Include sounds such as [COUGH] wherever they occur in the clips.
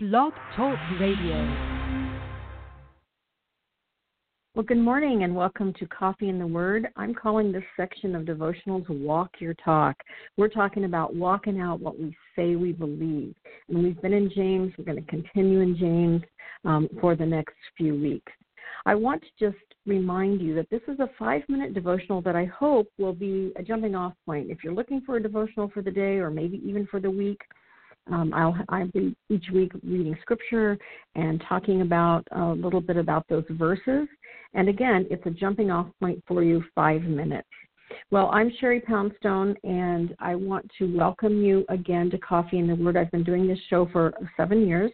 Blog Talk Radio. Well, good morning and welcome to Coffee and the Word. I'm calling this section of devotionals Walk Your Talk. We're talking about walking out what we say we believe. And we've been in James. We're going to continue in James um, for the next few weeks. I want to just remind you that this is a five minute devotional that I hope will be a jumping off point. If you're looking for a devotional for the day or maybe even for the week, um, I'll, I'll be each week reading scripture and talking about a little bit about those verses. And again, it's a jumping off point for you, five minutes. Well, I'm Sherry Poundstone, and I want to welcome you again to Coffee and the Word. I've been doing this show for seven years,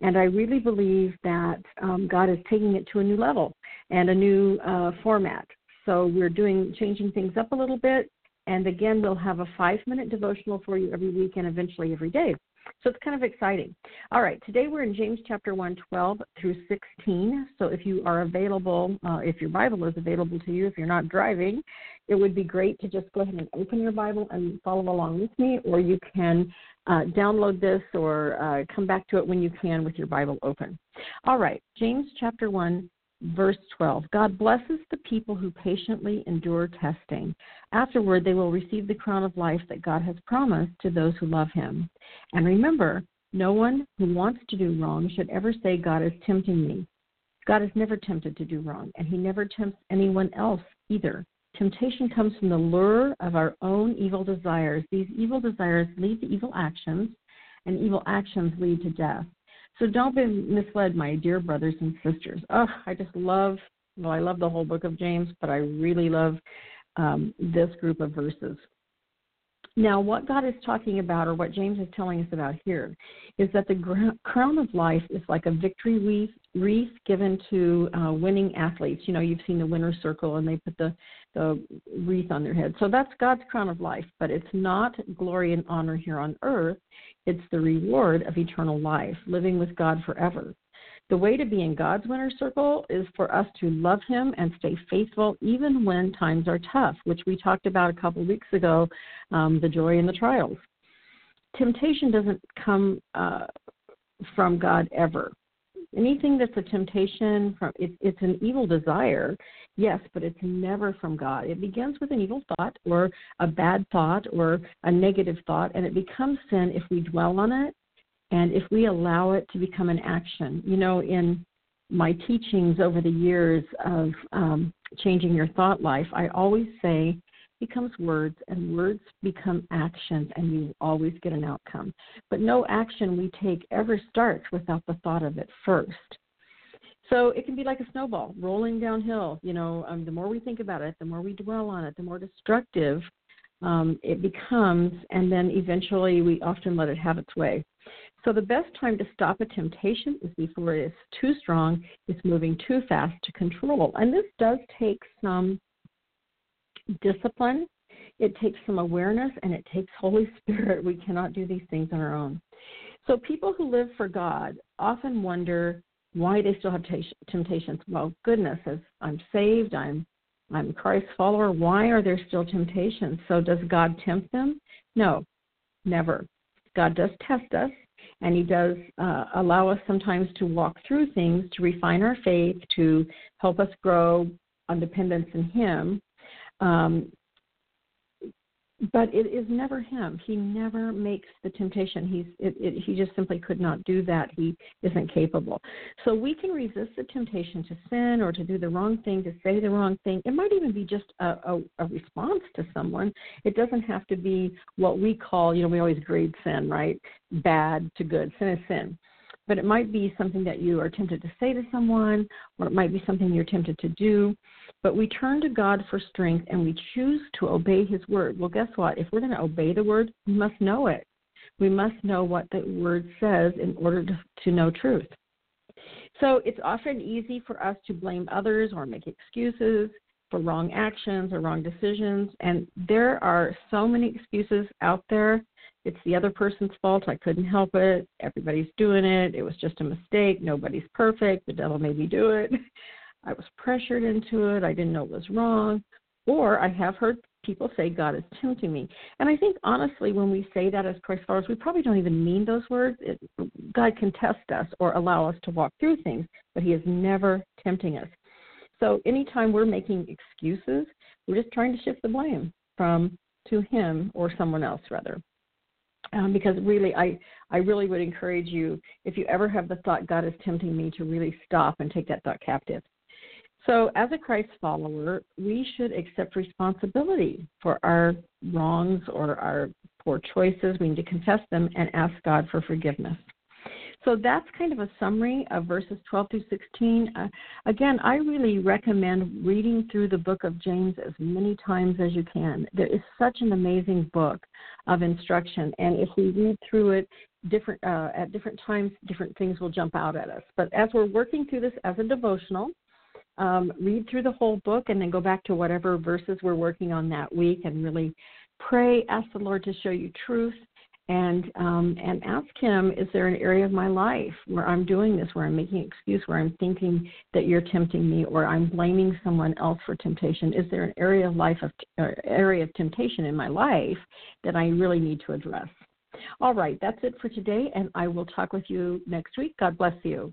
and I really believe that um, God is taking it to a new level and a new uh, format. So we're doing changing things up a little bit, and again, we'll have a five minute devotional for you every week and eventually every day. So it's kind of exciting. All right, today we're in James chapter 1, 12 through 16. So if you are available, uh, if your Bible is available to you, if you're not driving, it would be great to just go ahead and open your Bible and follow along with me, or you can uh, download this or uh, come back to it when you can with your Bible open. All right, James chapter 1, verse 12 God blesses the people who patiently endure testing. Afterward, they will receive the crown of life that God has promised to those who love Him. And remember, no one who wants to do wrong should ever say, God is tempting me. God is never tempted to do wrong, and He never tempts anyone else either. Temptation comes from the lure of our own evil desires. These evil desires lead to evil actions, and evil actions lead to death. So don't be misled, my dear brothers and sisters. Oh, I just love, well, I love the whole book of James, but I really love um, this group of verses. Now, what God is talking about, or what James is telling us about here, is that the crown of life is like a victory wreath, wreath given to uh, winning athletes. You know, you've seen the winner's circle, and they put the the wreath on their head. So that's God's crown of life, but it's not glory and honor here on earth. It's the reward of eternal life, living with God forever. The way to be in God's winner circle is for us to love Him and stay faithful even when times are tough, which we talked about a couple weeks ago um, the joy in the trials. Temptation doesn't come uh, from God ever. Anything that's a temptation from it, it's an evil desire, yes, but it's never from God. It begins with an evil thought or a bad thought or a negative thought, and it becomes sin if we dwell on it and if we allow it to become an action, you know, in my teachings over the years of um, changing your thought life, I always say becomes words and words become actions and you always get an outcome. But no action we take ever starts without the thought of it first. So it can be like a snowball rolling downhill. You know, um, the more we think about it, the more we dwell on it, the more destructive um, it becomes, and then eventually we often let it have its way. So the best time to stop a temptation is before it is too strong, it's moving too fast to control. And this does take some discipline, it takes some awareness, and it takes [LAUGHS] Holy Spirit. We cannot do these things on our own. So people who live for God often wonder why they still have t- temptations. Well, goodness, as I'm saved, I'm I'm a Christ follower. Why are there still temptations? So does God tempt them? No, never. God does test us, and He does uh, allow us sometimes to walk through things to refine our faith, to help us grow on dependence in Him. Um, but it is never him. He never makes the temptation. He's it, it, he just simply could not do that. He isn't capable. So we can resist the temptation to sin or to do the wrong thing, to say the wrong thing. It might even be just a, a, a response to someone. It doesn't have to be what we call, you know, we always grade sin, right? Bad to good. Sin is sin but it might be something that you are tempted to say to someone, or it might be something you're tempted to do. But we turn to God for strength and we choose to obey His word. Well, guess what? If we're going to obey the word, we must know it. We must know what the word says in order to, to know truth. So it's often easy for us to blame others or make excuses for wrong actions or wrong decisions. And there are so many excuses out there. It's the other person's fault. I couldn't help it. Everybody's doing it. It was just a mistake. Nobody's perfect. The devil made me do it. [LAUGHS] I was pressured into it. I didn't know it was wrong. Or I have heard people say God is tempting me. And I think honestly, when we say that as Christ followers, we probably don't even mean those words. It, God can test us or allow us to walk through things, but He is never tempting us. So anytime we're making excuses, we're just trying to shift the blame from to Him or someone else rather. Um, because really, I I really would encourage you if you ever have the thought God is tempting me to really stop and take that thought captive so, as a Christ follower, we should accept responsibility for our wrongs or our poor choices. We need to confess them and ask God for forgiveness. So, that's kind of a summary of verses 12 through 16. Uh, again, I really recommend reading through the book of James as many times as you can. There is such an amazing book of instruction, and if we read through it, different uh, at different times different things will jump out at us but as we're working through this as a devotional um, read through the whole book and then go back to whatever verses we're working on that week and really pray, ask the Lord to show you truth, and um, and ask Him, is there an area of my life where I'm doing this, where I'm making an excuse, where I'm thinking that you're tempting me, or I'm blaming someone else for temptation? Is there an area of life of uh, area of temptation in my life that I really need to address? All right, that's it for today, and I will talk with you next week. God bless you.